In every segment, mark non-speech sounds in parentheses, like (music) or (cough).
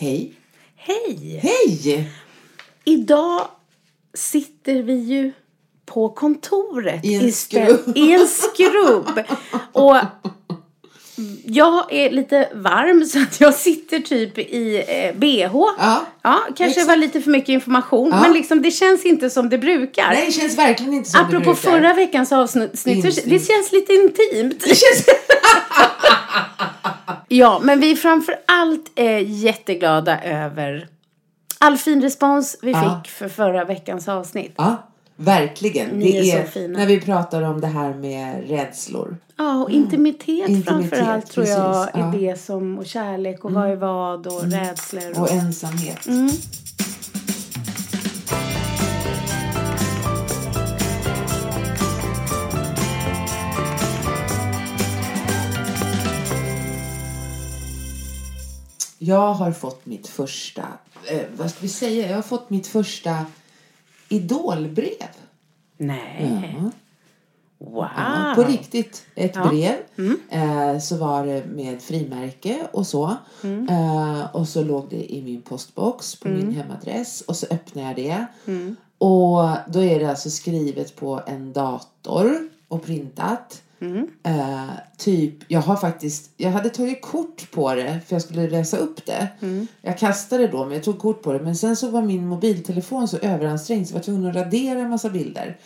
Hej. Hej! Hej! Idag sitter vi ju på kontoret I en skrubb. I en skrubb. Och jag är lite varm (laughs) så att jag sitter typ i eh, bh. Ja, kanske exakt. var lite för mycket information. Ja. Men liksom, det känns inte som det brukar. Nej, det känns verkligen inte som det Apropå brukar. förra veckans avsnitt, det känns lite intimt. Det känns... (laughs) (laughs) Ja, men vi är framför allt eh, jätteglada över all fin respons vi Ja. fick för förra veckans avsnitt. Ja, verkligen. Ni det är är, så fina. när vi pratar om det här med rädslor. Ja, och intimitet, Intimitet, framför allt tror jag precis, ja. Mm. är det som, och kärlek och vad är vad och rädslor. Och, Och ensamhet. Mm. Jag har fått mitt första, eh, vad ska vi säga, jag har fått mitt första idolbrev. Nej. Ja. Wow. Ja, på riktigt. Ett Ja. brev. Eh, så var det med frimärke och så. Eh, och så låg det i min postbox på min hemadress. Och så öppnade jag det. Och då är det alltså skrivet på en dator och printat. Eh, typ, jag har faktiskt, jag hade tagit kort på det för jag skulle läsa upp det. Jag kastade då men jag tog kort på det. Men sen så var min mobiltelefon så överansträngd så jag var tvungen att radera en massa bilder.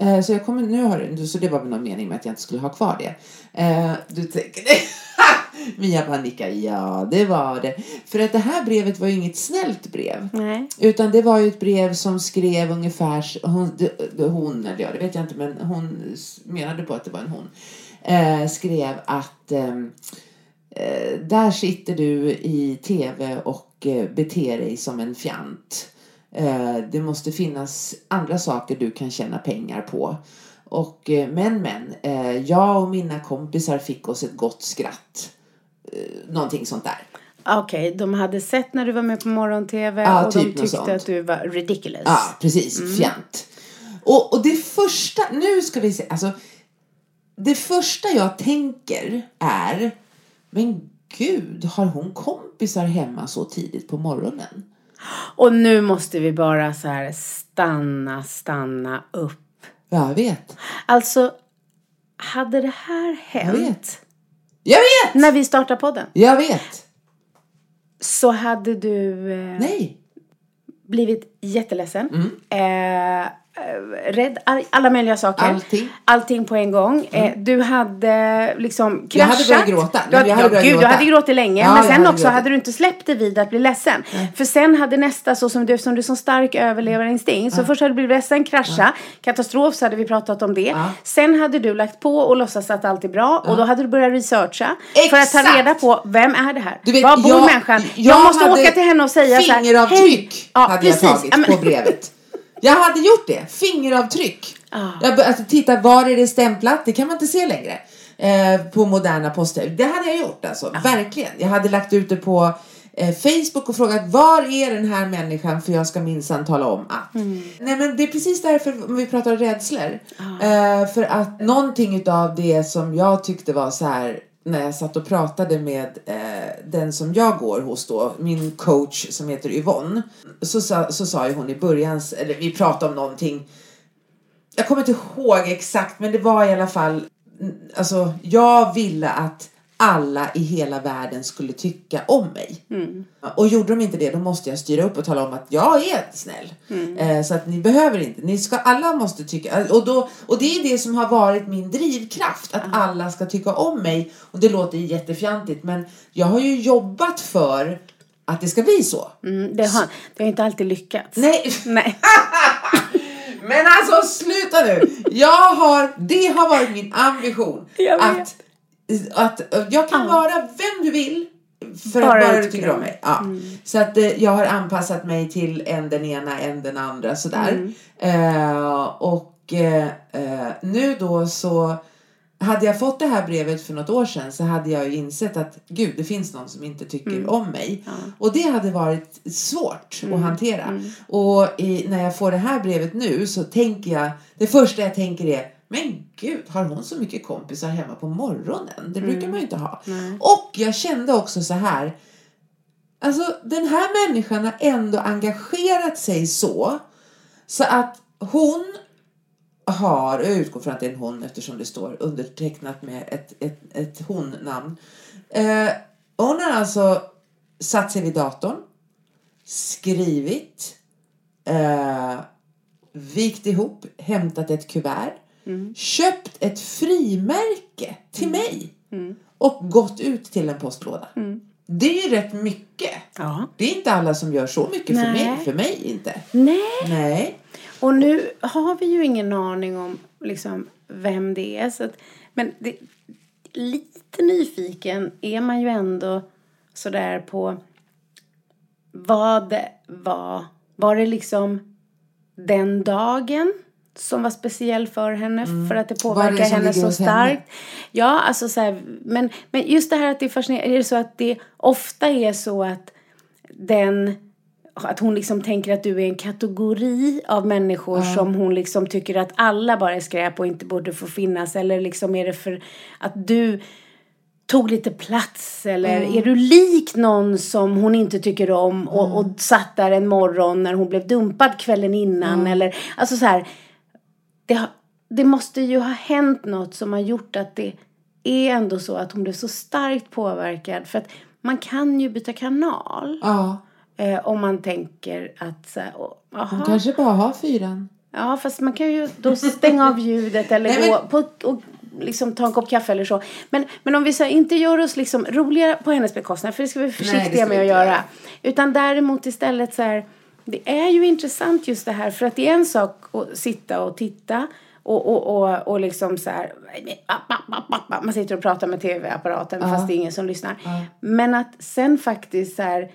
Eh, så jag kommer, nu har så det var väl någon mening med att jag inte skulle ha kvar det. Eh, du tänker. (laughs) Mia bara nickar, ja det var det. För att det här brevet var ju inget snällt brev. Nej. Utan det var ju ett brev som skrev ungefär, hon, hon eller ja, det vet jag inte, men hon menade på att det var en hon. Eh, skrev att ehm, eh, där sitter du i tv och eh, beter dig som en fjant. Eh, det måste finnas andra saker du kan tjäna pengar på. Och, eh, men men, jag och mina kompisar fick oss ett gott skratt. Eh, någonting sånt där. Okej, de hade sett när du var med på morgon-tv Ja, och typ de tyckte sånt. att du var ridiculous. Ja, precis. Fjant. Och, och det första, nu ska vi se, alltså. Det första jag tänker är, men gud, har hon kompisar hemma så tidigt på morgonen? Och nu måste vi bara så här stanna, stanna upp. Jag vet. Alltså, hade det här Jag hänt vet. Jag vet! när vi startade podden Jag vet. så hade du eh, Nej. blivit jätteledsen. Mm. Eh, rädd, all, alla möjliga saker. Allting. Allting på en gång. Eh, du hade liksom kraschat. Jag hade börjat gråta. Du hade, Jag hade ja, börjat gud, gråta. du hade gråtit länge. Ja, men sen hade också gråtit. hade du inte släppt dig vid att bli ledsen. För sen hade nästa, så som du, som du sån stark överlevarinstinkt. Så först hade du blivit ledsen, krascha. Katastrof, så hade vi pratat om det. Sen hade du lagt på och låtsas att allt är bra. Och då hade du börjat researcha. För att ta Exakt. reda på, vem är det här? Du vet, Var bor jag- människan? jag Jag, måste åka till henne och säga så här. Fingeravtryck "Hej." Ja, hade precis. jag tagit på brevet. Jag hade gjort det. Fingeravtryck. Jag, bör- alltså, titta, var är det stämplat? Det kan man inte se längre. Eh, på moderna poster. Det hade jag gjort alltså. Verkligen. Jag hade lagt ut det på eh, Facebook och frågat var är den här människan för jag ska minsann tala om att. Nej men det är precis därför om vi pratar rädslor. Eh, för att någonting utav det som jag tyckte var så här när jag satt och pratade med eh, den som jag går hos då, min coach som heter Yvonne. Så sa, så sa ju hon i början, eller vi pratade om någonting jag kommer inte ihåg exakt men det var i alla fall alltså jag ville att alla i hela världen skulle tycka om mig. Och gjorde de inte det då måste jag styra upp och tala om att jag är snäll. Eh, så att ni behöver inte, ni ska, alla måste tycka. Och, då, och det är det som har varit min drivkraft. Att alla ska tycka om mig. Och det låter jättefjantigt men jag har ju jobbat för att det ska bli så. Mm, det, har, det har inte alltid lyckats. Nej. Nej. (laughs) Men alltså sluta nu! Jag har, det har varit min ambition. Jag. Att, att jag kan vara vem du vill. För Bara att bara du tycker om mig. Ja. Så att eh, jag har anpassat mig till en den ena, en den andra sådär. Eh, och eh, eh, nu då så hade jag fått det här brevet för något år sedan så hade jag ju insett att gud det finns någon som inte tycker om mig. Och det hade varit svårt att hantera. Och i, när jag får det här brevet nu så tänker jag, det första jag tänker är men gud, har hon så mycket kompisar hemma på morgonen? Det brukar man ju inte ha. Och jag kände också så här. Alltså den här människan har ändå engagerat sig så. Så att hon har, jag utgår från att det är en hon eftersom det står undertecknat med ett, ett, ett hon-namn. Eh, hon har alltså satt sig vid datorn, skrivit, eh, vikt ihop, hämtat ett kuvert, köpt ett frimärke till mig och gått ut till en postlåda. Det är ju rätt mycket. Ja. Det är inte alla som gör så mycket för Nej. mig. För mig inte. Nej. Nej. Och nu har vi ju ingen aning om liksom, vem det är. Så att, men det, lite nyfiken är man ju ändå sådär på vad det var. Var det liksom den dagen som var speciell för henne för att det Mm. Det påverkar som henne så hos henne? starkt? Ja, alltså så här, men, men just det här att det är fascinerande. Är det så att det ofta är så att den att hon liksom tänker att du är en kategori av människor som hon liksom tycker att alla bara är skräp och inte borde få finnas eller liksom är det för att du tog lite plats eller är du lik någon som hon inte tycker om och, och satt där en morgon när hon blev dumpad kvällen innan eller alltså så här det, det måste ju ha hänt något som har gjort att det är ändå så att hon blev så starkt påverkad för att man kan ju byta kanal Ja. eh, om man tänker att så här, åh, Hon kanske bara har fyran. Ja, fast man kan ju då stänga av ljudet (laughs) eller Nej, men- gå på och liksom ta en kopp kaffe eller så. Men, men om vi så här, inte gör oss liksom roliga på hennes bekostnad, för det ska vi vara Nej, försiktiga ska med att göra. Utan däremot istället så här, det är ju intressant just det här, för att det är en sak att sitta och titta och, och, och, och liksom så här, man sitter och pratar med tv-apparaten fast det är ingen som lyssnar. Men att sen faktiskt så här,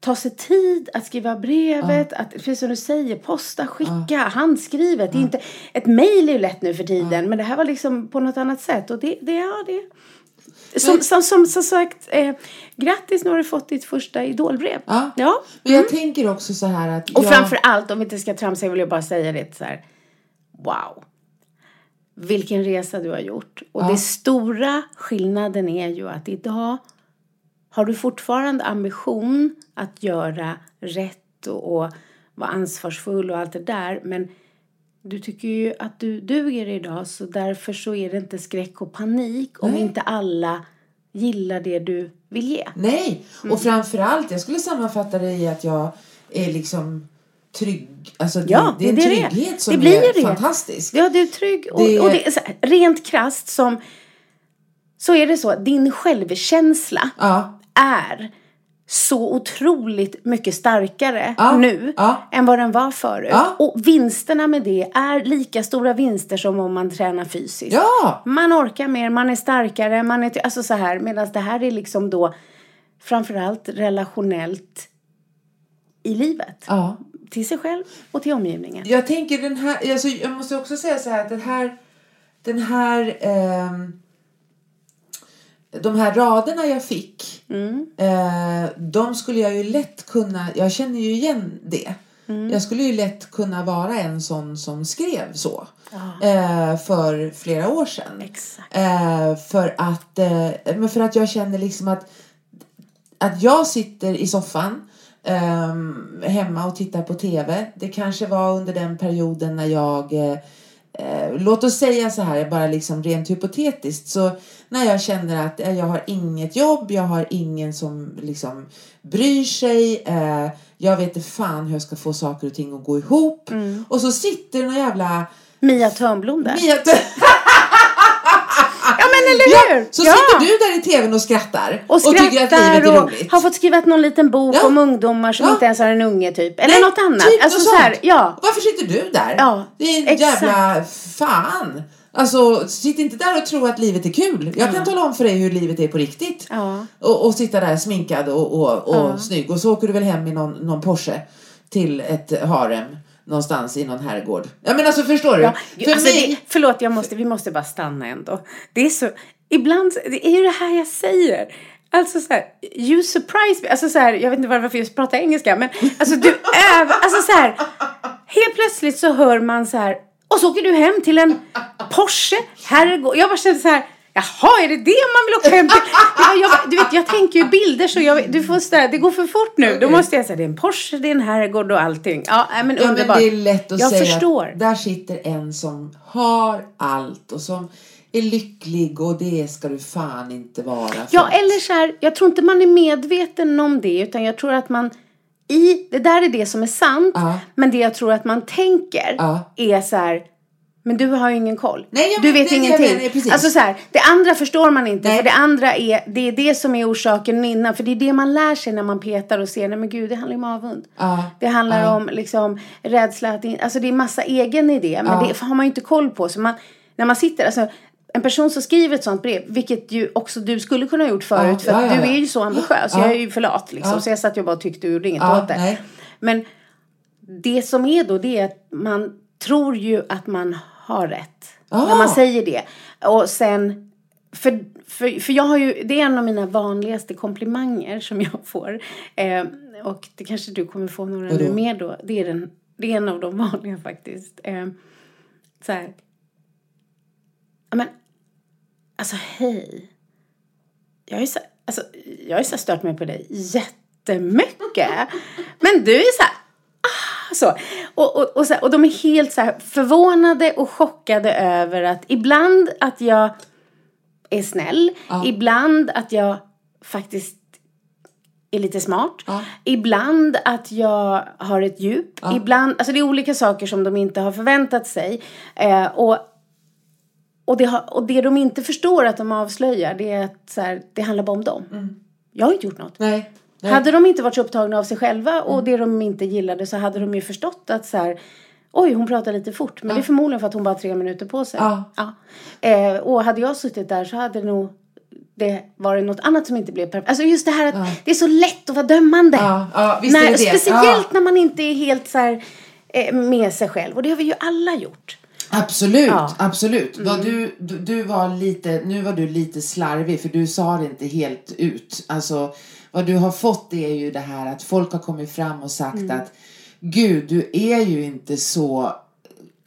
ta sig tid att skriva brevet, att, precis som du säger, posta, skicka, handskrivet. Det är inte, ett mejl är ju lätt nu för tiden, men det här var liksom på något annat sätt. Och det, det ja, det. Som, som, som, som sagt, eh, grattis, nu har du fått ditt första idolbrev. Ja. ja. Men jag tänker också så här att Och jag... framför allt, om vi inte ska tramsa, vill jag bara säga det så här. Wow. Vilken resa du har gjort. Och Ja. det stora skillnaden är ju att idag har du fortfarande ambition att göra rätt och, och vara ansvarsfull och allt det där. Men du tycker ju att du duger idag så därför så är det inte skräck och panik om Nej. inte alla gillar det du vill ge. Nej, Mm. och framförallt, jag skulle sammanfatta det i att jag är liksom trygg. Alltså det, Ja, det är en det är det. trygghet som Det blir är det. fantastisk. Ja, du är trygg. Och Det- det, och det här, rent krasst som så är det så. Din självkänsla Ja, är så otroligt mycket starkare Ja, nu ja. än vad den var förut. Ja. Och vinsterna med det är lika stora vinster som om man tränar fysiskt. Man orkar mer, man är starkare, man är alltså så här. Medan det här är liksom då framförallt relationellt i livet. Till sig själv och till omgivningen. Jag tänker den här, alltså, jag måste också säga så här att den här, den här, ehm, de här raderna jag fick Eh, de skulle jag ju lätt kunna, jag känner ju igen det. Jag skulle ju lätt kunna vara en sån som skrev så. Eh, för flera år sedan. Eh, för, att, eh, men för att jag känner liksom att, att jag sitter i soffan ehm, hemma och tittar på TV. Det kanske var under den perioden när jag eh, låt oss säga så här, bara liksom rent hypotetiskt. Så när jag känner att eh, jag har inget jobb, jag har ingen som liksom bryr sig. Eh, jag vet inte fan hur jag ska få saker och ting att gå ihop. Och så sitter någon jävla... Mia Törnblom där. Mia, Ja (laughs) eller ja, hur? så ja. sitter du där i tvn och skrattar. och tycker att livet skrattar är och roligt. har fått skriva någon liten bok Ja. om ungdomar som Ja. inte ens har en unge typ. Eller Nej, något annat. Typ alltså så här, ja. Varför sitter du där? Ja, det är en exakt. jävla fan. Alltså, sitt inte där och tro att livet är kul. Jag kan tala om för dig hur livet är på riktigt. Ja. Och, och sitta där sminkad och, och, och Ja. snygg. Och så åker du väl hem i någon, någon Porsche till ett harem någonstans i någon herrgård. Ja men alltså förstår du? Ja, för alltså mig... det, förlåt, jag måste, vi måste bara stanna ändå. Det är så, ibland, det är ju det här jag säger. Alltså så här, you surprise me. Alltså så här, jag vet inte varför jag pratar engelska, men alltså du (laughs) över, alltså så här, helt plötsligt så hör man så här, och så åker du hem till en Porsche, herrgård. Jag bara kände så här, jaha, är det det man vill åka hem till? Jag, jag, du vet, jag tänker ju bilder så jag, du får så här, det går för fort nu. Då måste jag säga, det är en Porsche, det är en herrgård och allting. Ja, men Ja, men det är lätt att jag säga förstår. att där sitter en som har allt och som är lycklig och det ska du fan inte vara. Ja, att- eller så här, jag tror inte man är medveten om det, utan jag tror att man i, det där är det som är sant, Ja. men det jag tror att man tänker Ja. är så här, men du har ju ingen koll. Nej, du vet det- ingenting. menar, alltså så här, det andra förstår man inte, Nej. för det andra är, det är det som är orsaken innan, för det är det man lär sig när man petar och ser, nej men gud, det handlar ju om avund. Ja. Det handlar Ja. om liksom rädsla, att in, alltså det är massa egen idé, men Ja. det har man ju inte koll på. Så man, när man sitter, alltså en person som skriver ett sånt brev, vilket ju också du skulle kunna ha gjort förut, Ja, för att ja, ja, du ja. är ju så ambitiös. Ja. Jag är ju för lat liksom, Ja. så jag satt ju bara och tyckte och gjorde inget Ja, åt det. nej. Men det som är då, det är att man tror ju att man har rätt. Ah. När man säger det. Och sen, för, för, för jag har ju, det är en av mina vanligaste komplimanger som jag (laughs) får. Eh, och det kanske du kommer få några Vadå? nu mer då. Det är, den, det är en av de (laughs) vanliga faktiskt. Eh, så här. Ja men, alltså hej. Jag är så, alltså, jag är så stört mig på dig jättemycket. Men du är så här, ah, så. Och, och, och, så här, och de är helt så förvånade och chockade över att ibland att jag är snäll, ibland att jag faktiskt är lite smart. Ja. Ibland att jag har ett djup. Ibland, alltså det är olika saker som de inte har förväntat sig. Eh, och, och, det har, och det de inte förstår att de avslöjar det är att så här, det handlar bara om dem. Jag har inte gjort något. Nej. Nej. Hade de inte varit så upptagna av sig själva och det de inte gillade så hade de ju förstått att så här, oj hon pratar lite fort. Men det är förmodligen för att hon bara har tre minuter på sig. Ja. Eh, och hade jag suttit där så hade nog det varit något annat som inte blev perfekt. Alltså just det här att det är så lätt att vara dömande. Ja, ja, när. Speciellt Ja. när man inte är helt så här, eh, med sig själv. Och det har vi ju alla gjort. Absolut, Ja. Mm. absolut. Vad du, du, du var lite, nu var du lite slarvig för du sa det inte helt ut. Alltså, vad du har fått är ju det här att folk har kommit fram och sagt Mm. att Gud, du är ju inte så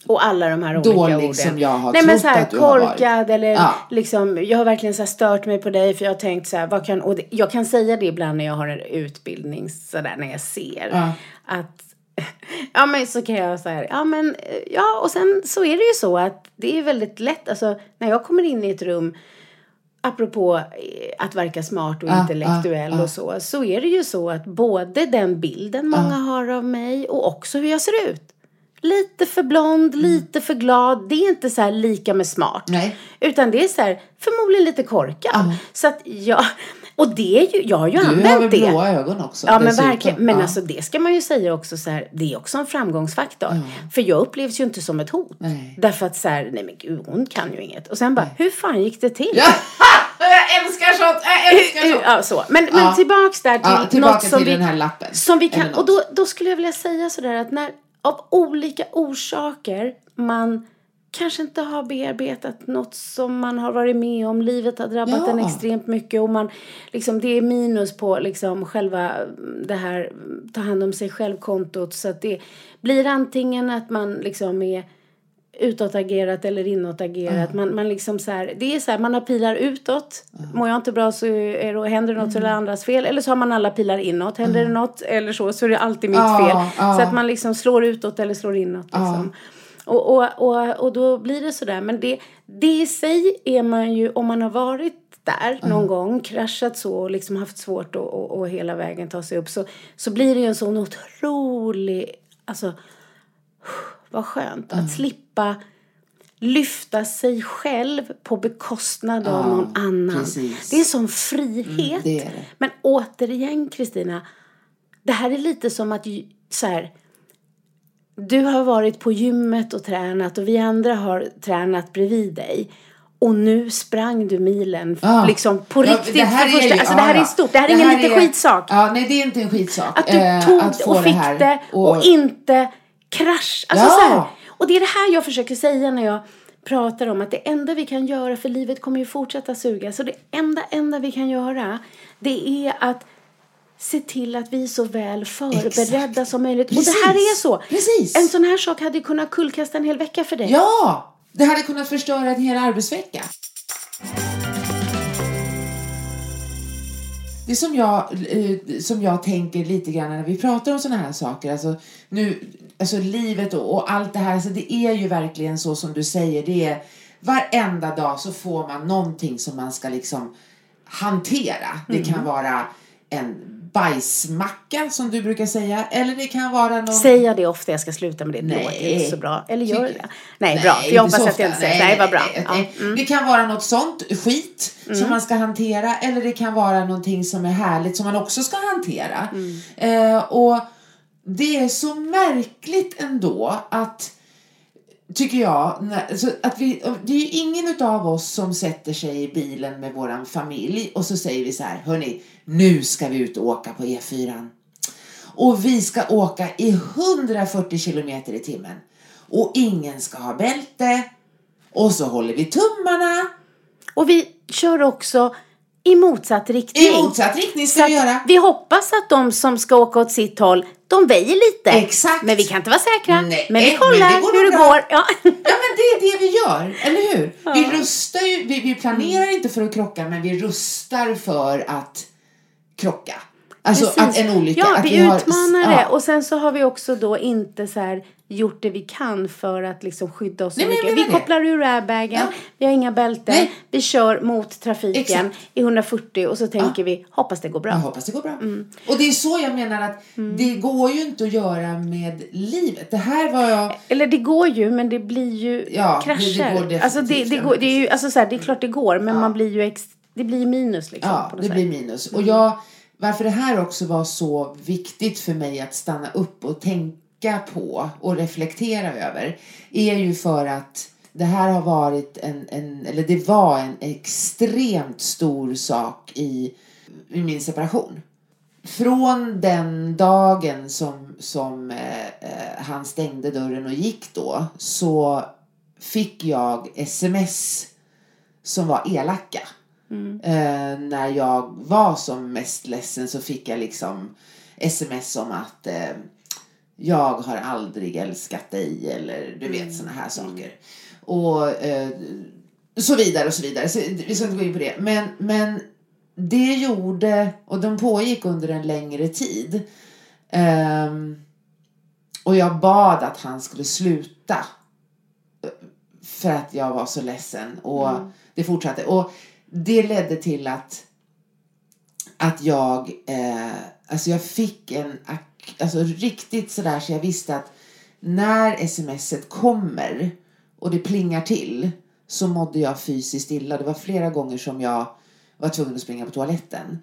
Och alla de här olika Dålig orden. som jag har Nej men trott så här, att du har varit. korkad eller Ja. liksom, jag har verkligen så här stört mig på dig för jag har tänkt så här, vad kan, och jag kan säga det ibland när jag har en utbildning sådär när jag ser. Ja. Att, (laughs) ja men så kan jag här, ja men, ja och sen så är det ju så att det är väldigt lätt, alltså när jag kommer in i ett rum Apropå eh, att verka smart och Ja, intellektuell ja, ja. och så. Så är det ju så att både den bilden många har av mig och också hur jag ser ut. Lite för blond, Mm. lite för glad. Det är inte så lika med smart. Nej. Utan det är så här, förmodligen lite korkad. Ja. Så att jag, och det är ju, jag har ju Du använt har väl det. blåa ögon också? Ja men verkligen. Men Ja. alltså det ska man ju säga också så här, det är också en framgångsfaktor. För jag upplevs ju inte som ett hot. Nej. Därför att så här, nej men gud hon kan ju inget. Och sen bara, hur fan gick det till? Ja. (laughs) jag älskar sånt! Jag älskar sånt! Ja, så. Men, Ja. men tillbaks där till Ja, tillbaka något som till vi, den här lappen. som vi kan, och då, då skulle jag vilja säga sådär att när av olika orsaker man kanske inte har bearbetat något som man har varit med om. Livet har drabbat Ja. en extremt mycket och man, liksom, det är minus på liksom, själva det här ta hand om sig själv-kontot. Så att det blir antingen att man liksom är utåtagerat eller inåtagerat. Man, man liksom så här, det är så här, man har pilar utåt. Mår jag inte bra så är det, händer det något så är det andras fel. Eller så har man alla pilar inåt. Händer det något eller så så är det alltid mitt fel. Så att man liksom slår utåt eller slår inåt. Liksom. Och, och, och, och då blir det sådär. Men det, det i sig är man ju, om man har varit där någon gång, kraschat så och liksom haft svårt att och, och hela vägen ta sig upp. Så, så blir det ju en sån otrolig, alltså vad skönt att slippa lyfta sig själv på bekostnad av någon annan. precis. Det är sån frihet. Mm, det är det. Men återigen Kristina, det här är lite som att så här, du har varit på gymmet och tränat och vi andra har tränat bredvid dig. Och nu sprang du milen Ja. liksom på Ja, riktigt för första. ju- alltså det här ja, är ja. stort. Det här är ingen liten skitsak. Ja, nej, det är inte en skitsak. Att du eh, tog att få och fick det, här. och, inte krasch. Alltså Ja. så här. Och det är det här jag försöker säga när jag pratar om att det enda vi kan göra, för livet kommer ju fortsätta suga. Så det enda, enda vi kan göra, det är att se till att vi är så väl förberedda Exakt. som möjligt. Och Precis. det här är så. Precis. En sån här sak hade kunnat kullkasta en hel vecka för dig. Ja, det hade kunnat förstöra en hel arbetsvecka. Det som jag, eh, som jag tänker lite grann när vi pratar om sådana här saker, alltså, nu, alltså livet och, och allt det här, alltså det är ju verkligen så som du säger, det är varenda dag så får man någonting som man ska liksom hantera. Det kan Mm. vara en bajsmacka som du brukar säga, eller det kan vara någon Säger jag det ofta, jag ska sluta med det. Det Nej. låter inte så bra. Eller gör Tycker- det? Nej, bra. För jag hoppas att jag inte säger. Nej, vad bra. nej, Ja. Mm. nej. Det kan vara något sånt skit som man ska hantera eller det kan vara någonting som är härligt som man också ska hantera. Mm. Eh, och det är så märkligt ändå att tycker jag, att vi, det är ju ingen av oss som sätter sig i bilen med våran familj och så säger vi så här, hörni, nu ska vi ut och åka på E4. Och vi ska åka i 140 kilometer i timmen. Och ingen ska ha bälte. Och så håller vi tummarna. Och vi kör också i motsatt riktning. I motsatt riktning ska Så vi göra. vi hoppas att de som ska åka åt sitt håll, de väjer lite. Exakt. Men vi kan inte vara säkra. Nej, men vi men kollar det går hur det bra. går. Ja. Ja men det är det vi gör, eller hur? Vi rustar ju, vi, vi planerar inte för att krocka men vi rustar för att krocka. Alltså Precis. att en olycka. Ja, att vi, har- utmanar det. ja. Och sen så har vi också då inte så här gjort det vi kan för att liksom skydda oss Nej, men. Vi det. kopplar ur airbagen, Ja. vi har inga bälten, Nej. vi kör mot trafiken Exakt. i 140 och så tänker vi, hoppas det går bra. Jag hoppas det går bra. Mm. Och det är så jag menar att det går ju inte att göra med livet. Det här var jag... Eller det går ju, men det blir ju Ja, det- det krascher. går definitivt, alltså det, det, ja. går, det är ju, alltså så här, det är klart det går, men man blir ju ex, det blir minus liksom. Ja, det sätt. blir minus. Och jag, varför det här också var så viktigt för mig att stanna upp och tänka på och reflektera över är ju för att det här har varit en, en eller det var en extremt stor sak i, i min separation. Från den dagen som, som eh, eh, han stängde dörren och gick då så fick jag sms som var elaka. Eh, när jag var som mest ledsen så fick jag liksom sms om att eh, jag har aldrig älskat dig eller du vet såna här saker. Och eh, så vidare och så vidare. Så, vi ska inte gå in på det. Men, men det gjorde, och de pågick under en längre tid. Ehm, och jag bad att han skulle sluta. För att jag var så ledsen. Och det fortsatte. Och det ledde till att att jag, eh, alltså jag fick en, alltså riktigt sådär så jag visste att när smset kommer och det plingar till så mådde jag fysiskt illa. Det var flera gånger som jag var tvungen att springa på toaletten.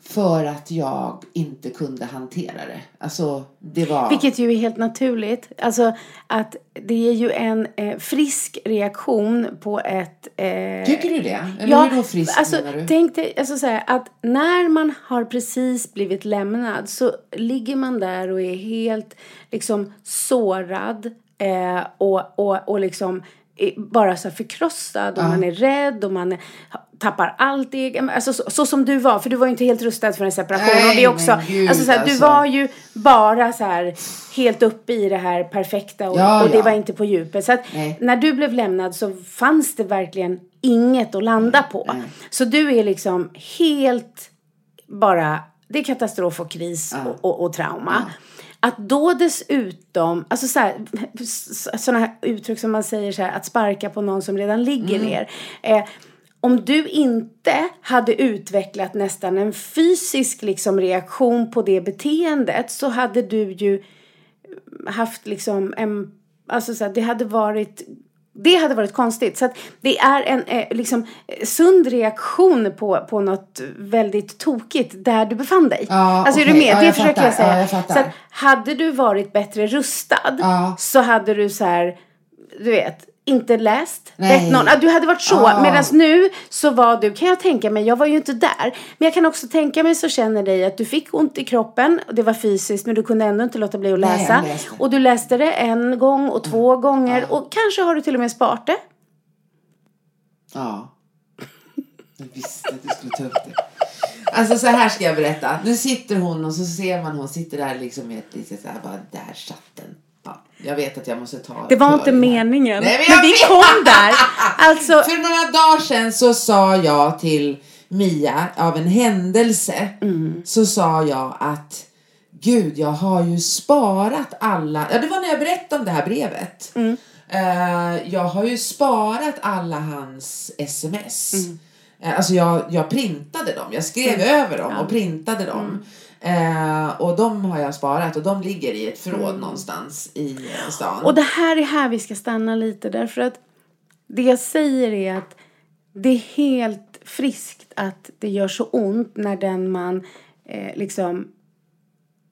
För att jag inte kunde hantera det. Alltså det var... Vilket ju är helt naturligt. Alltså att det är ju en eh, frisk reaktion på ett... Eh, Tycker du det? Eller hur då frisk alltså, menar du? Tänk dig alltså, så här, att när man har precis blivit lämnad så ligger man där och är helt liksom sårad eh, och, och, och liksom bara så förkrossad och man är rädd och man tappar allt egen, alltså så, så, som du var, för du var ju inte helt rustad för en separation. Nej, och det också, gud, alltså så här, du alltså. var ju bara så här helt uppe i det här perfekta och, Ja, och det ja. var inte på djupet. Så att Nej. när du blev lämnad så fanns det verkligen inget att landa på. Så du är liksom helt bara, det är katastrof och kris och, och, och trauma. Att då dessutom, alltså så här, (laughs) sådana här uttryck som man säger så här, att sparka på någon som redan ligger ner. Eh, om du inte hade utvecklat nästan en fysisk liksom reaktion på det beteendet så hade du ju haft liksom en, alltså så här, det hade varit det hade varit konstigt. Så det är en eh, liksom, eh, sund reaktion på, på något väldigt tokigt där du befann dig. Ja, alltså är du med? Ja, det jag försöker fattar. jag säga. Ja, jag så att, hade du varit bättre rustad Ja. så hade du så här, du vet, inte läst. Nej. bett Någon. Du hade varit så. Ja. Medan nu så var du, kan jag tänka mig, jag var ju inte där. Men jag kan också tänka mig så känner dig att du fick ont i kroppen. och Det var fysiskt men du kunde ändå inte låta bli att Nej, läsa. läste. och du läste det en gång och två gånger. Och kanske har du till och med sparat det. Ja. Jag visste att du skulle ta upp det. Alltså så här ska jag berätta. Nu sitter hon och så ser man hon sitter där liksom med ett litet så här bara där satt den. Ja, jag vet att jag måste ta Det var för inte meningen. Nej, men men vi vet. kom där. Alltså, (laughs) För några dagar sedan så sa jag till Mia av en händelse Mm. så sa jag att Gud, jag har ju sparat alla. Ja, det var när jag berättade om det här brevet. Mm. Eh, jag har ju sparat alla hans sms. Mm. Eh, alltså jag, jag printade dem. Jag skrev över dem och printade dem. Eh, och de har jag sparat och de ligger i ett förråd någonstans i eh, stan. Mm. Och det här är här vi ska stanna lite därför att det jag säger är att det är helt friskt att det gör så ont när den man eh, liksom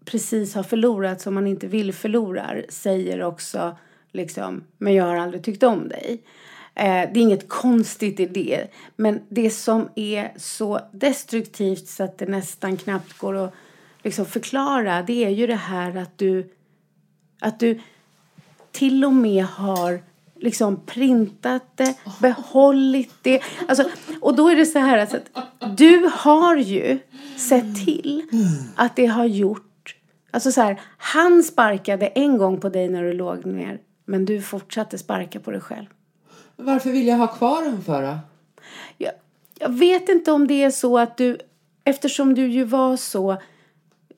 precis har förlorat som man inte vill förlorar säger också liksom men jag har aldrig tyckt om dig. Eh, det är inget konstigt i det. Men det som är så destruktivt så att det nästan knappt går att liksom förklara det är ju det här att du att du till och med har liksom printat det, behållit det. Alltså, och då är det så här alltså att du har ju sett till att det har gjort... Alltså så här, han sparkade en gång på dig när du låg ner men du fortsatte sparka på dig själv. Varför vill jag ha kvar dem för då? Jag, jag vet inte om det är så att du, eftersom du ju var så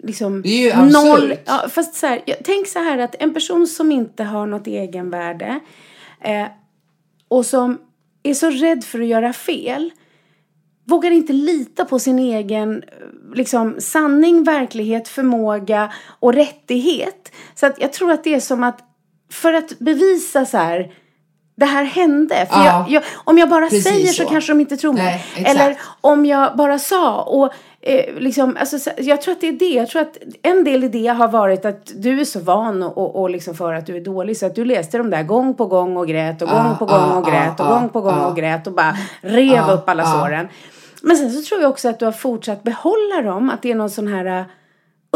liksom Det är ju absurt. Ja, fast så här, jag, tänk så här att en person som inte har något egenvärde eh, och som är så rädd för att göra fel vågar inte lita på sin egen eh, liksom, sanning, verklighet, förmåga och rättighet. Så att jag tror att det är som att för att bevisa så här det här hände. För Ja. jag, jag, om jag bara säger så, så. kanske de inte tror mig. Nej. Eller om jag bara sa. Och, eh, liksom, alltså, så- jag tror att det är det. Jag tror att en del i det har varit att du är så van och, och, och liksom för att du är dålig. Så att du läste de där gång på gång och grät och gång Ja, på gång ja, och grät ja, och ja, gång på gång och grät och bara rev upp alla såren. Men sen så tror jag också att du har fortsatt behålla dem. Att det är någon sån här...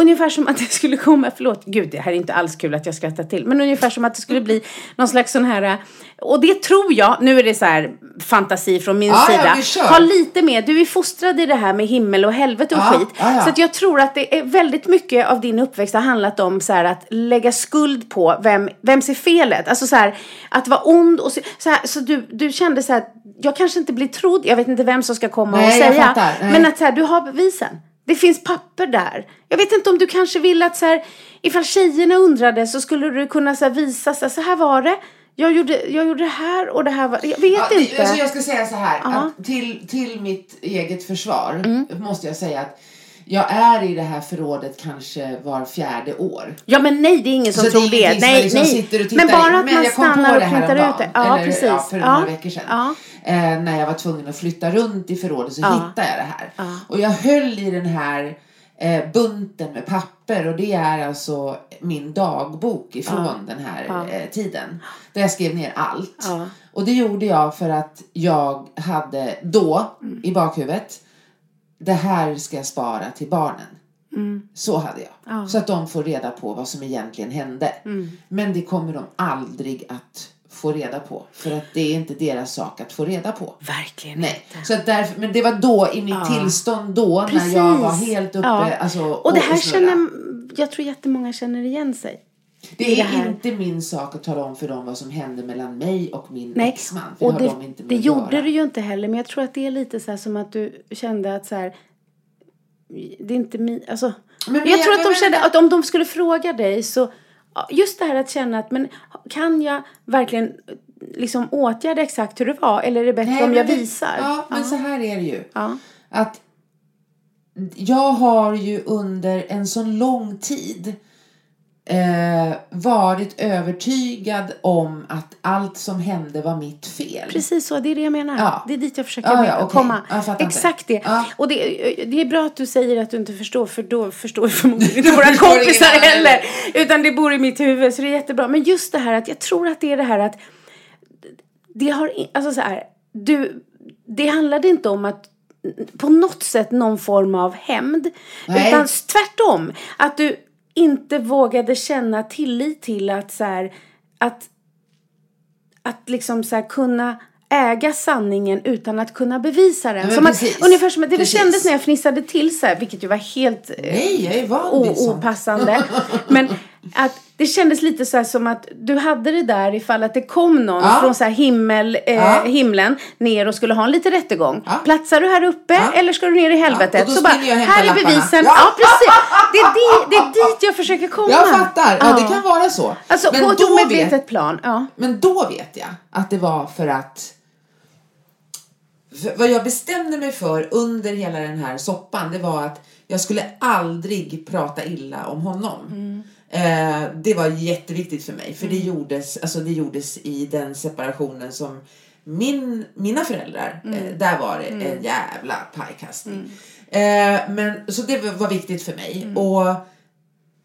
Ungefär som att det skulle komma, förlåt, gud det här är inte alls kul att jag skrattar till. Men ungefär som att det skulle bli någon slags sån här, och det tror jag, nu är det så här fantasi från min Ja, ja, sida. kör. har lite mer, du är fostrad i det här med himmel och helvete och Ja, skit. ja, ja. Så att jag tror att det är väldigt mycket av din uppväxt har handlat om så här att lägga skuld på vem, vem ser felet. Alltså så här att vara ond och så, så, här, så du, du kände så här, jag kanske inte blir trodd, jag vet inte vem som ska komma Nej, och säga. Men att så här, du har bevisen. Det finns papper där. Jag vet inte om du kanske vill att så här, ifall tjejerna undrade så skulle du kunna så här, visa så här, så här var det. Jag gjorde, jag gjorde det här och det här var, jag vet Ja, inte. Alltså jag ska säga så här. Mm. att till, till mitt eget försvar måste jag säga att jag är i det här förrådet kanske var fjärde år. Ja men nej det är ingen som Så tror det är det. Nej, liksom nej. sitter och tittar men bara att Men man stannar och printar ut det. Ja Eller, precis. Ja, för ja. några veckor sedan. Ja. Eh, när jag var tvungen att flytta runt i förrådet så Ja. hittade jag det här. Och jag höll i den här eh, bunten med papper och det är alltså min dagbok ifrån den här eh, tiden. Där jag skrev ner allt. Ja. Och det gjorde jag för att jag hade då Mm. i bakhuvudet det här ska jag spara till barnen. Så hade jag. Mm. Ja. Mm. Så att de får reda på vad som egentligen hände. Men det kommer de aldrig att få reda på. För att det är inte deras sak att få reda på. Verkligen Nej. inte. Så att därför, men det var då, i mitt tillstånd då, när jag var helt uppe. Ja. Alltså, och det här snurra. känner, jag tror jättemånga känner igen sig. Det är det inte min sak att tala om för dem vad som hände mellan mig och min Nej, exman. För och det det, har de det gjorde du ju inte heller. Men jag tror att det är lite så här som att du kände att så här, det är inte min, alltså. Men jag men- tror att men- de men- kände att om de skulle fråga dig så, just det här att känna att men kan jag verkligen liksom åtgärda exakt hur det var eller är det bättre Nej, om men jag det- visar? Ja, men så här är det ju. Ja. Att jag har ju under en sån lång tid eh, varit övertygad om att allt som hände var mitt fel. Precis så, det är det jag menar. Ja. Det är dit jag försöker Ja, ja, okej. komma. Fattar inte. Exakt det. Och det, det är bra att du säger att du inte förstår för då förstår förmodligen inte (laughs) våra kompisar heller. Utan det bor i mitt huvud så det är jättebra. Men just det här att jag tror att det är det här att det har, alltså så här, du, det handlade inte om att på något sätt någon form av hämnd. Nej. Utan tvärtom. Att du inte vågade känna tillit till att så här, att att liksom så här kunna äga sanningen utan att kunna bevisa den. men som att, ungefär som att det Precis. kändes när jag fnissade till så här, vilket ju var helt eh, Nej, jag är van sånt. opassande. Men att det kändes lite så som att du hade det där ifall att det kom någon Ja. från så himmel, eh, Ja. himlen ner och skulle ha en liten rättegång. Ja. Platsar du här uppe eller ska du ner i helvetet? Så bara, här är bevisen. Ja. Precis. Det är, di, det är dit jag försöker komma. Jag fattar, ja, det kan vara så. Alltså Men på ett omedvetet vet- plan. Ja. Men då vet jag att det var för att för vad jag bestämde mig för under hela den här soppan det var att jag skulle aldrig prata illa om honom. Eh, det var jätteviktigt för mig för det, gjordes, alltså det gjordes i den separationen som min, mina föräldrar, eh, där var det en jävla pajkastning. Eh, men, så det var viktigt för mig. Och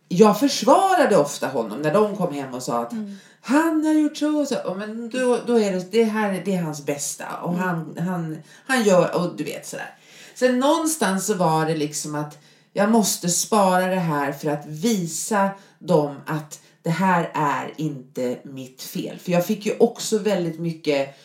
jag försvarade ofta honom när de kom hem och sa att han har gjort så och så. Och Men då, då är det, det här det är hans bästa och han, han, han gör, och du vet sådär. Sen någonstans så var det liksom att jag måste spara det här för att visa dem att det här är inte mitt fel. För jag fick ju också väldigt mycket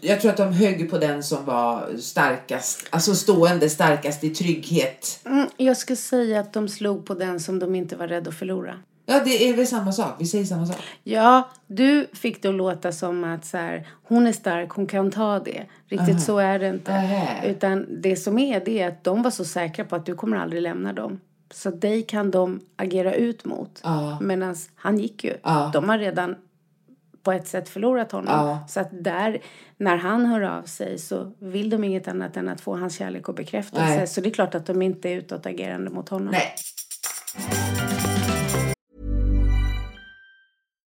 jag tror att de högg på den som var starkast, alltså stående starkast i trygghet. Mm, jag skulle säga att de slog på den som de inte var rädda att förlora. Ja, det är väl samma sak. Vi säger samma sak. Ja, du fick det att låta som att så här, hon är stark, hon kan ta det. Riktigt så är det inte. Aha. Utan det som är det är att de var så säkra på att du kommer aldrig lämna dem. Så dig kan de agera ut mot. Ja. Medan han gick ju. De har redan på ett sätt förlorat honom. Så att där, när han hör av sig så vill de inget annat än att få hans kärlek och bekräftelse. Så det är klart att de inte är utåtagerande mot honom. Nej.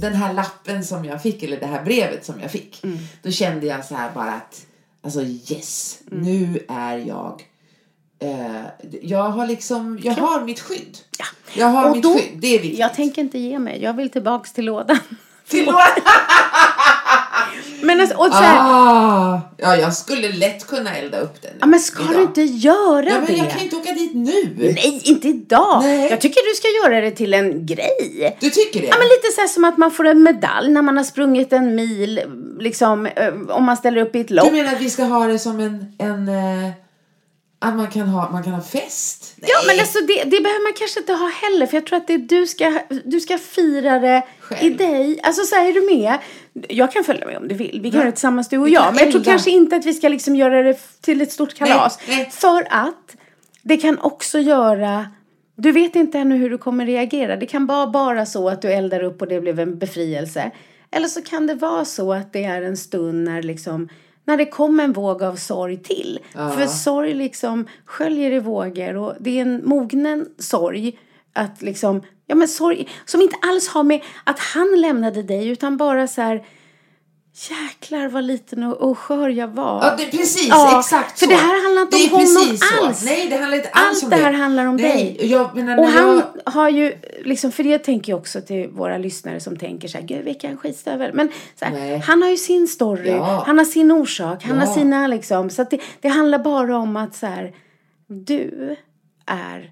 Den här lappen som jag fick, eller det här brevet som jag fick, Mm. då kände jag så här bara att, alltså yes, Mm. nu är jag eh, jag har liksom, jag har mitt skydd. Jag har Och mitt då- skydd, det är viktigt. Jag tänker inte ge mig. Jag vill tillbaks till lådan. Till (laughs) Men alltså, och så här, ah, ja, jag skulle lätt kunna elda upp den. ja, men ska idag. du inte göra Ja, men det? jag kan inte åka dit nu. Nej, inte idag. Nej. Jag tycker du ska göra det till en grej. Du tycker det? Ja, men lite så här som att man får en medalj när man har sprungit en mil, liksom, eh, om man ställer upp i ett lopp. Du menar att vi ska ha det som en, en eh, att man kan ha, man kan ha fest? Nej. Ja, men alltså det, det behöver man kanske inte ha heller. För jag tror att det du ska, du ska fira det Själv. i dig. Alltså så här, är du med? Jag kan följa med om du vill. Vi kan Ja. göra det tillsammans du och jag. Men jag tror kanske inte att vi ska liksom göra det till ett stort kalas. Nej, nej. För att det kan också göra... Du vet inte ännu hur du kommer reagera. Det kan vara bara så att du eldar upp och det blev en befrielse. Eller så kan det vara så att det är en stund när liksom när det kommer en våg av sorg till. För sorg liksom sköljer i vågor och det är en mognen sorg. Att liksom, ja men sorg som inte alls har med att han lämnade dig utan bara så här Jäklar vad liten och, och skör jag var. Ja, det, precis, Ja, exakt för så. det här handlar inte om honom alls. Nej, det handlar inte alls Allt om det det här handlar om Nej, dig. Jag menar, Och han jag, har ju, liksom, för det tänker jag också till våra lyssnare som tänker så här, gud vilken skitstövel. Men så här, han har ju sin story, Ja. han har sin orsak, han Ja. har sina liksom. Så det, det handlar bara om att så här, du är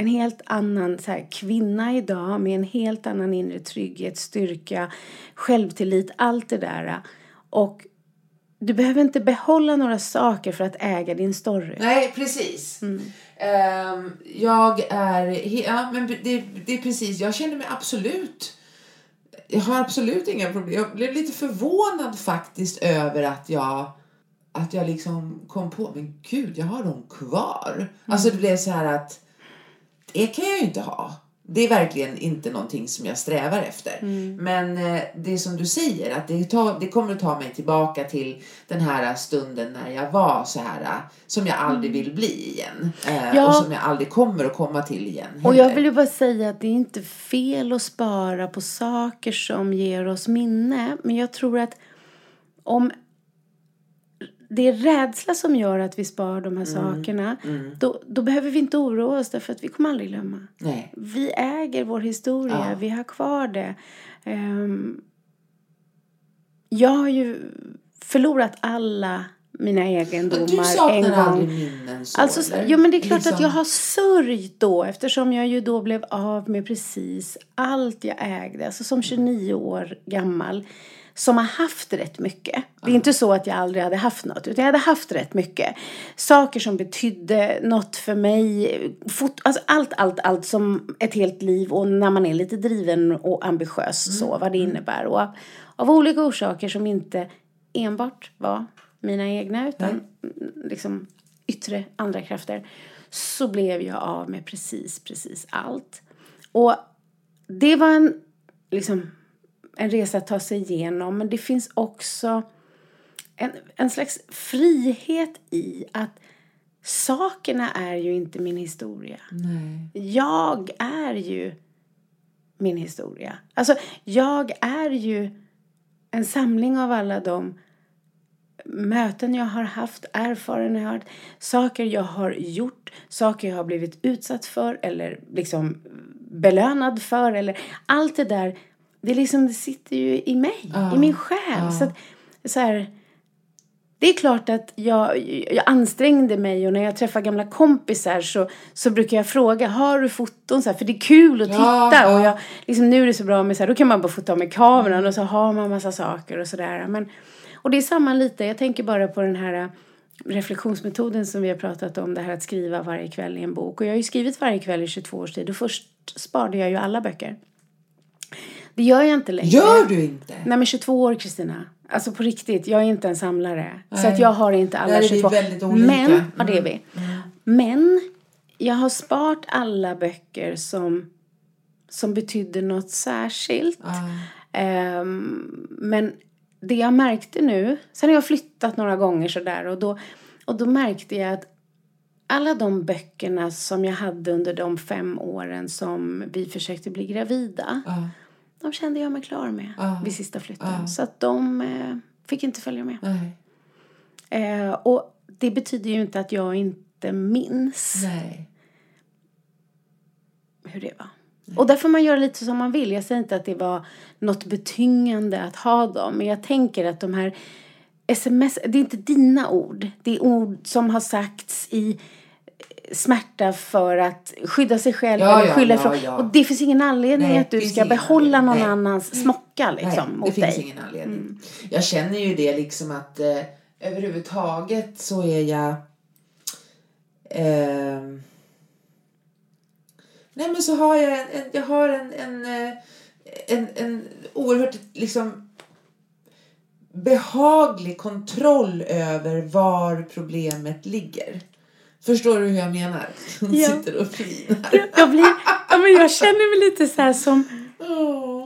en helt annan så här, kvinna idag med en helt annan inre trygghet, styrka, självtillit, allt det där. Och du behöver inte behålla några saker för att äga din story. Nej, precis. Mm. Ehm, jag är... Ja, men det, det är precis. Jag känner mig absolut... Jag har absolut inga problem. Jag blev lite förvånad faktiskt över att jag att jag liksom kom på, men gud, jag har dem kvar. Alltså det blev så här att det kan jag ju inte ha. Det är verkligen inte någonting som jag strävar efter. Men eh, det som du säger, att det, tar, det kommer att ta mig tillbaka till den här stunden när jag var så här, eh, som jag aldrig vill bli igen. Eh, Ja. Och som jag aldrig kommer att komma till igen. Och jag heller. vill ju bara säga att det är inte fel att spara på saker som ger oss minne. Men jag tror att om det är rädsla som gör att vi sparar de här sakerna. Då, då behöver vi inte oroa oss därför att vi kommer aldrig glömma. Nej. Vi äger vår historia, Ja. vi har kvar det. Ehm, jag har ju förlorat alla mina egendomar Du en saknar gång. aldrig minnen så, Alltså, så- eller? ja, men det är klart Liksom- att jag har sörjt då eftersom jag ju då blev av med precis allt jag ägde. Alltså som 29 år gammal som har haft rätt mycket. Det är inte så att jag aldrig hade haft något utan jag hade haft rätt mycket. Saker som betydde något för mig. Fot- alltså allt, allt, allt som ett helt liv och när man är lite driven och ambitiös så vad det innebär. Och av, av olika orsaker som inte enbart var mina egna utan mm, liksom yttre andra krafter så blev jag av med precis, precis allt. Och det var en, liksom, en resa att ta sig igenom men det finns också en, en slags frihet i att sakerna är ju inte min historia. Jag är ju min historia. Alltså, jag är ju en samling av alla de möten jag har haft, erfarenheter, saker jag har gjort, saker jag har blivit utsatt för eller liksom belönad för eller allt det där det, liksom, det sitter ju i mig, Ja. i min själ. Ja. Så, att, så här, det är klart att jag, jag ansträngde mig och när jag träffar gamla kompisar så, så brukar jag fråga, har du foton? Så här, för det är kul att titta. Ja. Och jag, liksom, nu är det så bra med så här, då kan man bara fota med kameran och så har man massa saker och sådär. Men, och det är samma lite, jag tänker bara på den här äh, reflektionsmetoden som vi har pratat om, det här att skriva varje kväll i en bok. Och jag har ju skrivit varje kväll i 22 års tid och först sparade jag ju alla böcker. Det gör jag inte längre. Gör du inte? Nej men 22 år Kristina. Alltså på riktigt, jag är inte en samlare. Så Nej. att jag har inte alla Där är vi 22. väldigt olika. Men, ja det är Mm. vi. Men jag har sparat alla böcker som, som betydde något särskilt. Ehm, men det jag märkte nu, sen har jag flyttat några gånger sådär och då, och då märkte jag att alla de böckerna som jag hade under de fem åren som vi försökte bli gravida. Ja. De kände jag mig klar med Ja. vid sista flytten. Ja. Så att de eh, fick inte följa med. Nej. Eh, och det betyder ju inte att jag inte minns Nej. hur det var. Och där får man göra lite som man vill. Jag säger inte att det var något betyngande att ha dem. Men jag tänker att de här sms, det är inte dina ord. Det är ord som har sagts i smärta för att skydda sig själv Ja, eller ja, skylla ifrån. ja. Och det finns ingen anledning Nej, att du ska behålla någon anledning. Nej. annans smocka liksom Nej, det mot finns dig. ingen anledning. Jag känner ju det liksom att eh, överhuvudtaget så är jag... ehm, nej men så har jag en, en, jag har en, en, eh, en, en oerhört liksom behaglig kontroll över var problemet ligger. Förstår du hur jag menar? (laughs) Hon Ja. sitter och flinar. Jag, blir, ja, men jag känner mig lite så här som...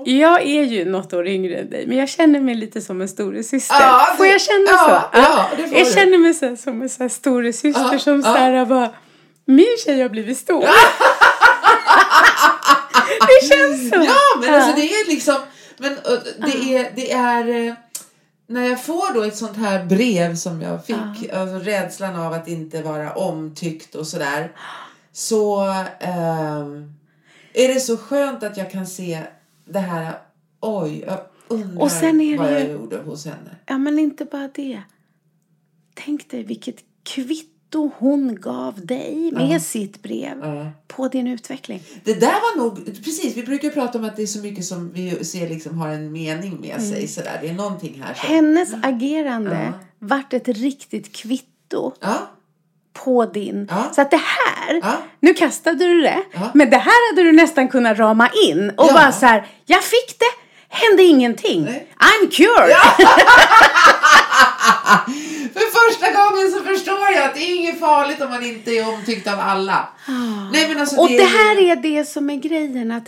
Jag är ju något år yngre än dig, men jag känner mig lite som en storasyster. Ja, får jag känna ja, så? ja, det får jag du. känner mig så som en så storasyster Ja, som ja. så här bara... Min tjej har blivit stor. (laughs) det känns så. Ja, men alltså det är liksom... Men det är... Det är eh, när jag får då ett sånt här brev som jag fick, alltså rädslan av att inte vara omtyckt och sådär. Så ehm, är det så skönt att jag kan se det här, oj, jag undrar Och sen är det vad jag ju- gjorde hos henne. Ja, men inte bara det. Tänk dig vilket kvitto hon gav dig med sitt brev på din utveckling. Det där var nog, precis, vi brukar prata om att det är så mycket som vi ser liksom har en mening med Mm. sig sådär. Det är någonting här som... Hennes agerande vart ett riktigt kvitto Ja, på din. Ja. Så att det här, Ja. nu kastade du det, Ja. men det här hade du nästan kunnat rama in och Ja. bara så här, jag fick det, hände ingenting. Nej. I'm cured. (laughs) (laughs) För första gången så förstår jag att det är inget farligt om man inte är omtyckt av alla. Nej men alltså Och det, det här är det som är grejen att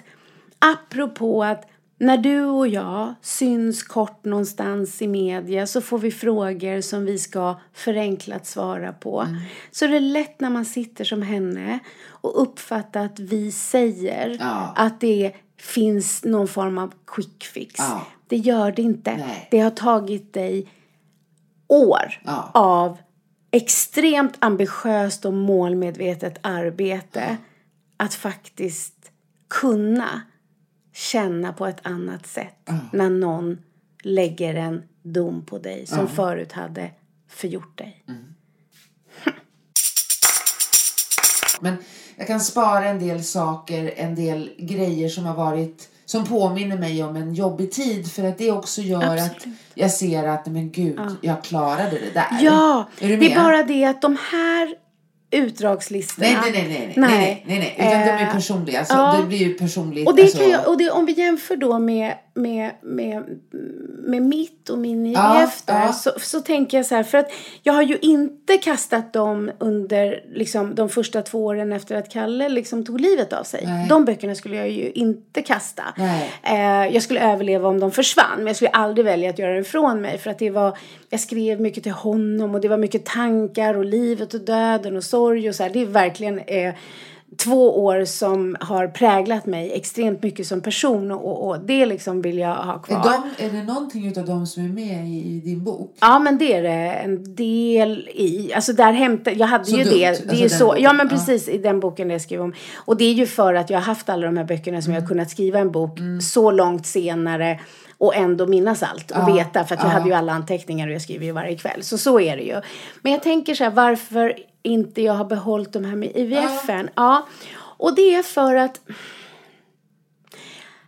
apropå att när du och jag syns kort någonstans i media så får vi frågor som vi ska förenklat svara på. Mm. Så det är lätt när man sitter som henne och uppfattar att vi säger Ja. att det finns någon form av quick fix. Ja. Det gör det inte. Nej. Det har tagit dig år Ja. av extremt ambitiöst och målmedvetet arbete att faktiskt kunna känna på ett annat sätt när någon lägger en dom på dig som förut hade förgjort dig. Men jag kan spara en del saker, en del grejer som har varit som påminner mig om en jobbig tid för att det också gör att Absolut. jag ser att men gud, jag klarade det där. Ja, är du det med? är bara det att de här utdragslistorna... Nej, nej, nej, nej, nej, nej, nej, nej, utan de är Eh, personliga. Alltså, ja. Det blir ju personligt. Och, det alltså, kan jag, och det, om vi jämför då med, med, med, med mitt och min Ja, IVF där, ja. så, så tänker jag så här, för att jag har ju inte kastat dem under liksom, de första två åren efter att Kalle liksom tog livet av sig. Nej. De böckerna skulle jag ju inte kasta. Eh, jag skulle överleva om de försvann, men jag skulle aldrig välja att göra det ifrån mig. För att det var, jag skrev mycket till honom och det var mycket tankar och livet och döden och sorg och så här. Det är verkligen eh, två år som har präglat mig extremt mycket som person och, och det liksom vill jag ha kvar. Är, de, är det någonting utav dem som är med i, i din bok? Ja, men det är det en del i. Alltså där hämtar, jag hade Så ju dumt, det. Det alltså är ju så. boken, Ja, men ja. precis i den boken jag skrev om. Och det är ju för att jag har haft alla de här böckerna som jag Mm. har kunnat skriva en bok så långt senare och ändå minnas allt och Ja, veta för att jag ja. hade ju alla anteckningar och jag skriver ju varje kväll. Så så är det ju. Men jag tänker så här varför inte jag har behållit de här med IVFen. Ja. Och det är för att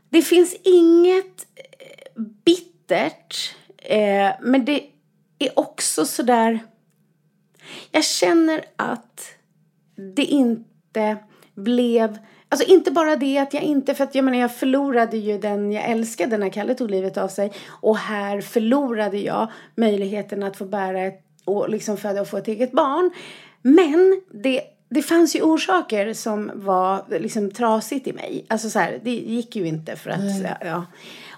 det finns inget eh, bittert. Eh, men det är också sådär. Jag känner att det inte blev. Alltså inte bara det att jag inte, för att jag menar jag förlorade ju den jag älskade när Kalle tog livet av sig. Och här förlorade jag möjligheten att få bära ett, och liksom föda och få ett eget barn. Men det, det fanns ju orsaker som var liksom trasigt i mig. Alltså så här, det gick ju inte för att, ja.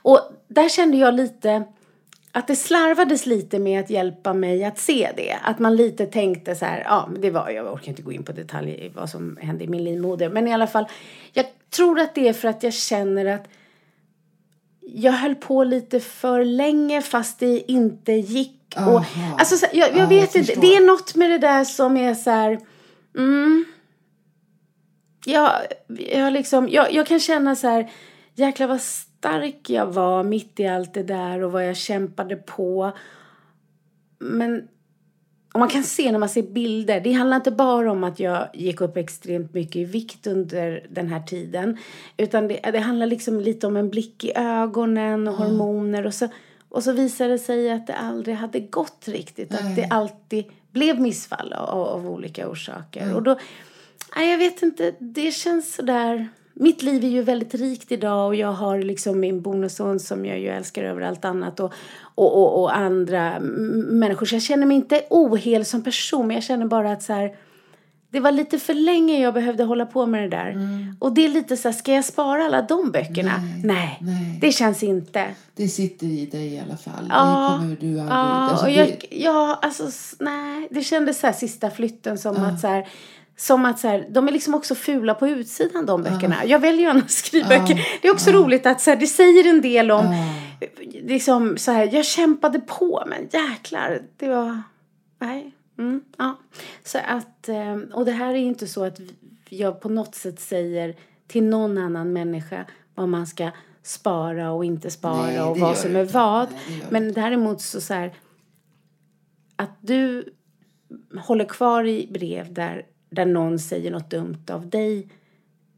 Och där kände jag lite att det slarvades lite med att hjälpa mig att se det. Att man lite tänkte så här, ja det var, jag orkar inte gå in på detaljer i vad som hände i min livmoder. Men i alla fall, jag tror att det är för att jag känner att jag höll på lite för länge fast det inte gick. Och, alltså, så, jag, jag Ja, vet jag inte, det är något med det där som är så här, mm, jag, jag, liksom, jag, jag kan känna så här, jäklar vad stark jag var mitt i allt det där och vad jag kämpade på. Men och man kan se när man ser bilder, det handlar inte bara om att jag gick upp extremt mycket i vikt under den här tiden. Utan det, det handlar liksom lite om en blick i ögonen och hormoner. Och så, och så visade det sig att det aldrig hade gått riktigt. Att det alltid blev missfall av, av olika orsaker. Och då, nej, jag vet inte, det känns sådär. Mitt liv är ju väldigt rikt idag och jag har liksom min bonusson som jag ju älskar över allt annat och, och, och, och andra människor. Så jag känner mig inte ohel som person men jag känner bara att så här, det var lite för länge jag behövde hålla på med det där. Och det är lite så här, ska jag spara alla de böckerna? Nej, nej. det känns inte. Det sitter i dig i alla fall. Ja, det kommer du aldrig... Ja, alltså, och det- jag, ja, alltså nej. Det kändes så här sista flytten som att så här, som att så här, de är liksom också fula på utsidan de böckerna. Jag väljer gärna att skriva böcker. Det är också roligt att så här, det säger en del om, liksom så här, jag kämpade på men jäklar, det var, nej. Mm, ja. Så att, eh, och det här är inte så att jag på något sätt säger till någon annan människa vad man ska spara och inte spara Nej, och det vad som är inte. vad. Nej, det Men däremot så, så här, att du håller kvar i brev där, där någon säger något dumt av dig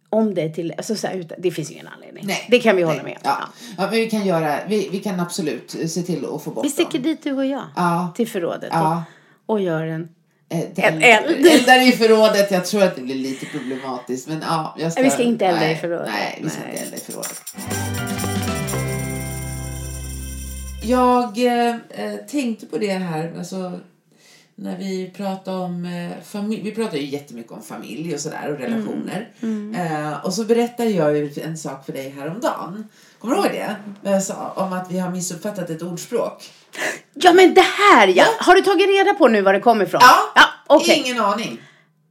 om dig till, alltså så här, det finns ingen anledning. Nej, det kan vi nej, hålla med om. Ja. Ja. men vi kan göra... Vi, vi kan absolut se till att få bort Vi sticker dem. dit du och jag Ja. till förrådet Ja. och, och gör en En eld. (laughs) Eldar i förrådet. Jag tror att det blir lite problematiskt. Men ja, jag ska... Nej, vi ska inte elda i nej, förrådet. Nej, vi ska Nej. inte elda i förrådet. Jag eh, eh, tänkte på det här, alltså när vi pratar om eh, familj. Vi pratar ju jättemycket om familj och sådär och relationer. Eh, och så berättade jag ju en sak för dig häromdagen. Kommer du ihåg det? När jag sa om att vi har missuppfattat ett ordspråk. Ja men det här ja! Har du tagit reda på nu var det kommer ifrån? Ja, ja okej. ingen aning.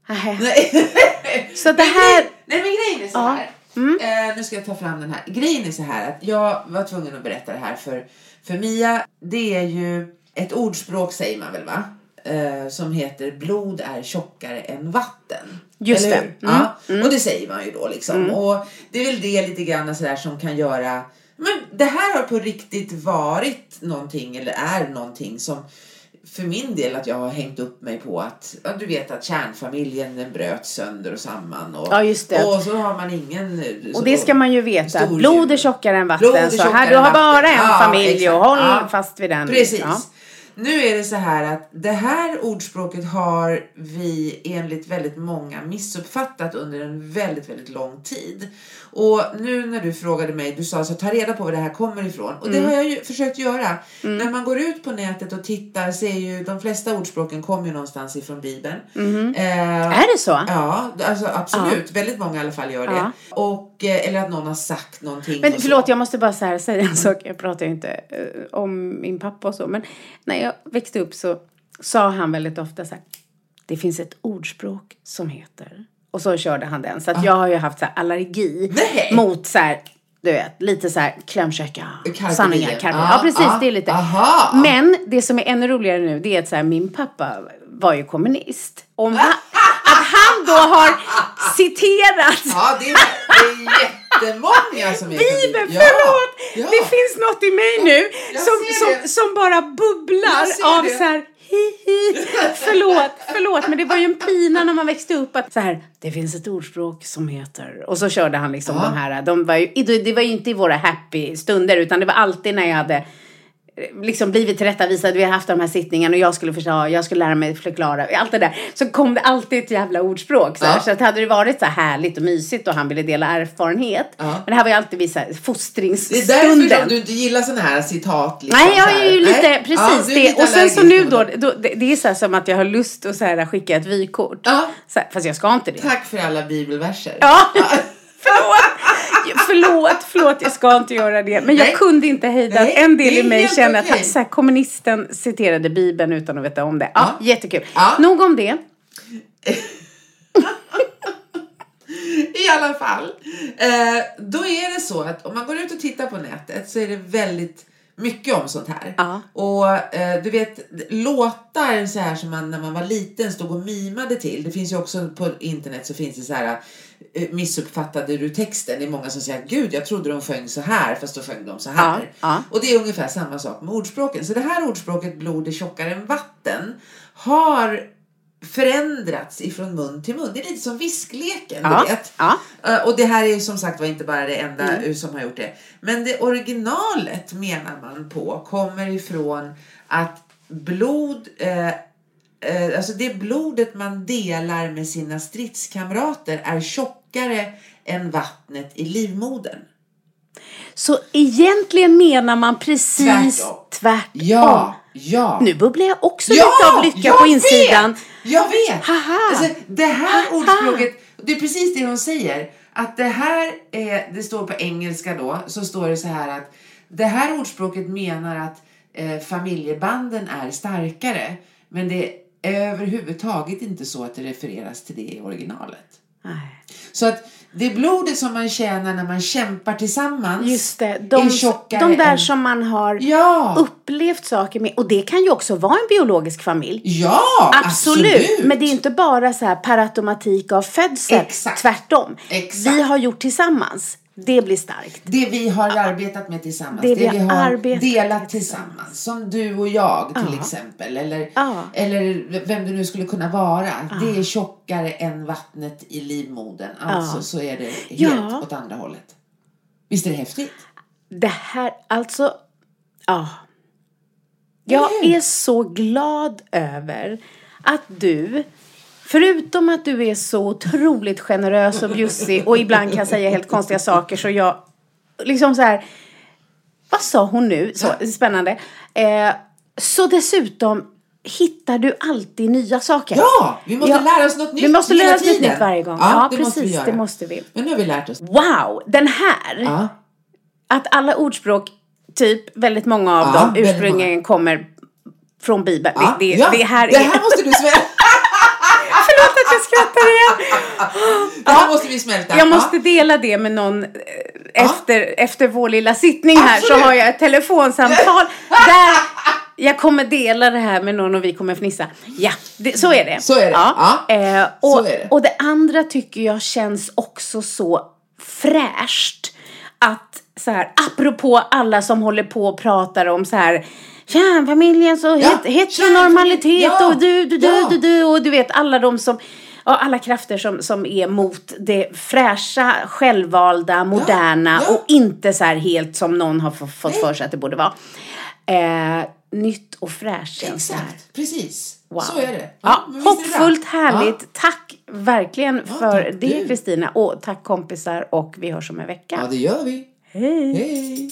Nej. (laughs) Så det här... Nej men grejen är så Ja. Mm. här. Eh, nu ska jag ta fram den här. Grejen är så här att jag var tvungen att berätta det här för, för Mia. Det är ju ett ordspråk säger man väl va? Eh, som heter blod är tjockare än vatten. Just det. Mm. Ja. Och det säger man ju då liksom. Och det är väl det lite grann sådär som kan göra men det här har på riktigt varit någonting eller är någonting som för min del att jag har hängt upp mig på att ja, du vet att kärnfamiljen den bröt sönder och samman och, Ja, och så har man ingen Och det ska man ju veta. Blod är tjockare än vatten. Så här, du har bara en Ja, familj och exakt. håll Ja. fast vid den. Precis. Ja. Nu är det så här att det här ordspråket har vi enligt väldigt många missuppfattat under en väldigt, väldigt lång tid. Och nu när du frågade mig, du sa så ta reda på var det här kommer ifrån. Och det Mm. har jag ju försökt göra. När man går ut på nätet och tittar så är ju de flesta ordspråken kommer ju någonstans ifrån Bibeln. Eh, Mm. Är det så? Ja, alltså absolut. Väldigt många i alla fall gör det. Ja. Och, eh, eller att någon har sagt någonting. Men förlåt, jag måste bara så säga en sak. Jag pratar ju inte eh, om min pappa och så. Men när jag växte upp så sa han väldigt ofta så här. Det finns ett ordspråk som heter. Och så körde han den. Så att jag har ju haft så allergi Nej. mot så här, du vet, lite så här klämkäcka sanningar. Carpe. Ah, Ja, precis. ah, det är lite. aha. Men det som är ännu roligare nu, det är att så här, min pappa var ju kommunist. Om (laughs) han, han då har citerat Ja, det är, det är jättemånga som är Bibeln, Ja, förlåt! ja. Det finns något i mig nu som, som, som bara bubblar av det. så här hi hi. Förlåt, förlåt, men det var ju en pina när man växte upp att så här, det finns ett ordspråk som heter och så körde han liksom de här, de var ju, det var ju inte i våra happy stunder utan det var alltid när jag hade liksom blivit tillrättavisad, vi har haft de här sittningarna och jag skulle förstå, jag skulle lära mig förklara, allt det där. Så kom det alltid ett jävla ordspråk. Så, Ja. så att hade det varit så här härligt och mysigt och han ville dela erfarenhet. Ja. Men det här var ju alltid vid så här Det är därför fostringsstunden. du inte gillar sådana här citat. Liksom, Nej, jag är ju lite, Nej. Ja, precis det. lite Och sen så nu då, då det, det är så som att jag har lust att så här skicka ett vykort. Ja. Så här, fast jag ska inte det. Tack för alla bibelverser. Ja, (laughs) förlåt. Förlåt, förlåt, jag ska inte göra det. Men jag Nej. kunde inte hejda. Nej, En del i mig känner att så här, kommunisten citerade Bibeln utan att veta om det. Ja, Ja. jättekul. Ja. Nog om det. (laughs) I alla fall. Eh, då är det så att om man går ut och tittar på nätet så är det väldigt mycket om sånt här. Ja. Och eh, du vet låtar så här som man när man var liten stod och mimade till. Det finns ju också på internet så finns det så här missuppfattade du texten. Det är många som säger gud jag trodde de sjöng så här fast då sjöng de så här. Ja, ja. Och det är ungefär samma sak med ordspråken. Så det här ordspråket blod är tjockare än vatten har förändrats ifrån mun till mun. Det är lite som viskleken, Ja, du vet. ja. Eh, Och det här är som sagt var inte bara det enda eh, som har gjort det. Men det originalet menar man på kommer ifrån att blod, eh, eh, alltså det blodet man delar med sina stridskamrater är tjockare än vattnet i livmodern. Så egentligen menar man precis Tvärtom. tvärtom. Ja, ja. Nu bubblar jag också Ja, lite av lycka på insidan. Vet, jag vet! Haha. Alltså, det här Haha. ordspråket, det är precis det hon säger. Att det här är, det står på engelska då, så står det så här att det här ordspråket menar att eh, familjebanden är starkare. Men det överhuvudtaget inte så att det refereras till det i originalet. Nej. Så att det blodet som man tjänar när man kämpar tillsammans Just det, är de, tjockare de där än- som man har Ja! upplevt saker med. Och det kan ju också vara en biologisk familj. Ja, Absolut. absolut! Men det är inte bara så här per automatik av födsel. Exakt. Tvärtom. Exakt. Vi har gjort tillsammans. Det blir starkt. Det vi har arbetat med tillsammans, Det det, vi har delat med tillsammans. Som du och jag till exempel. Eller, Ja. eller vem det nu skulle kunna vara. Det är tjockare än vattnet i livmodern. Alltså så är det helt Ja. åt andra hållet. Visst är det häftigt? Det här, alltså, ja. Jag är så glad över att du, förutom att du är så otroligt generös och bjussig och ibland kan säga helt konstiga saker så jag, liksom så här, vad sa hon nu? Så spännande. Eh, så dessutom hittar du alltid nya saker. Ja, vi måste Ja, lära oss något nytt Vi måste lära oss något nytt varje gång. Ja, Ja, det precis. måste det måste vi. Men nu har vi lärt oss. Wow, den här Ja. att alla ordspråk, typ väldigt många av Ja, dem ursprungligen kommer från Bibeln. Det, det, det här det är... här måste du smälta. (laughs) Förlåt att jag skrattar igen. (laughs) Det här måste vi smälta. Jag måste dela det med någon eh, efter, efter vår lilla sittning här Absolut. så har jag ett telefonsamtal där jag kommer dela det här med någon och vi kommer fnissa. Ja, det, så är det. Så är det. Ja. Ja, Eh, så och, är det. och det andra tycker jag känns också så fräscht. Att så här, apropå alla som håller på och pratar om så här kärnfamiljen så Ja, het, heteronormalitet ja, och du, du, du, ja. du, du och du vet alla de som Ja, alla krafter som, som är mot det fräscha, självvalda, moderna ja. och inte så här helt som någon har fått för sig att det borde vara. Eh, nytt och fräscht. Exakt, precis. Wow. Så är det. Ja, visst är det hoppfullt, härligt. Tack verkligen Ja, för det. Kristina. Och tack kompisar och vi hörs om en vecka. Ja, det gör vi. Hej! Hej!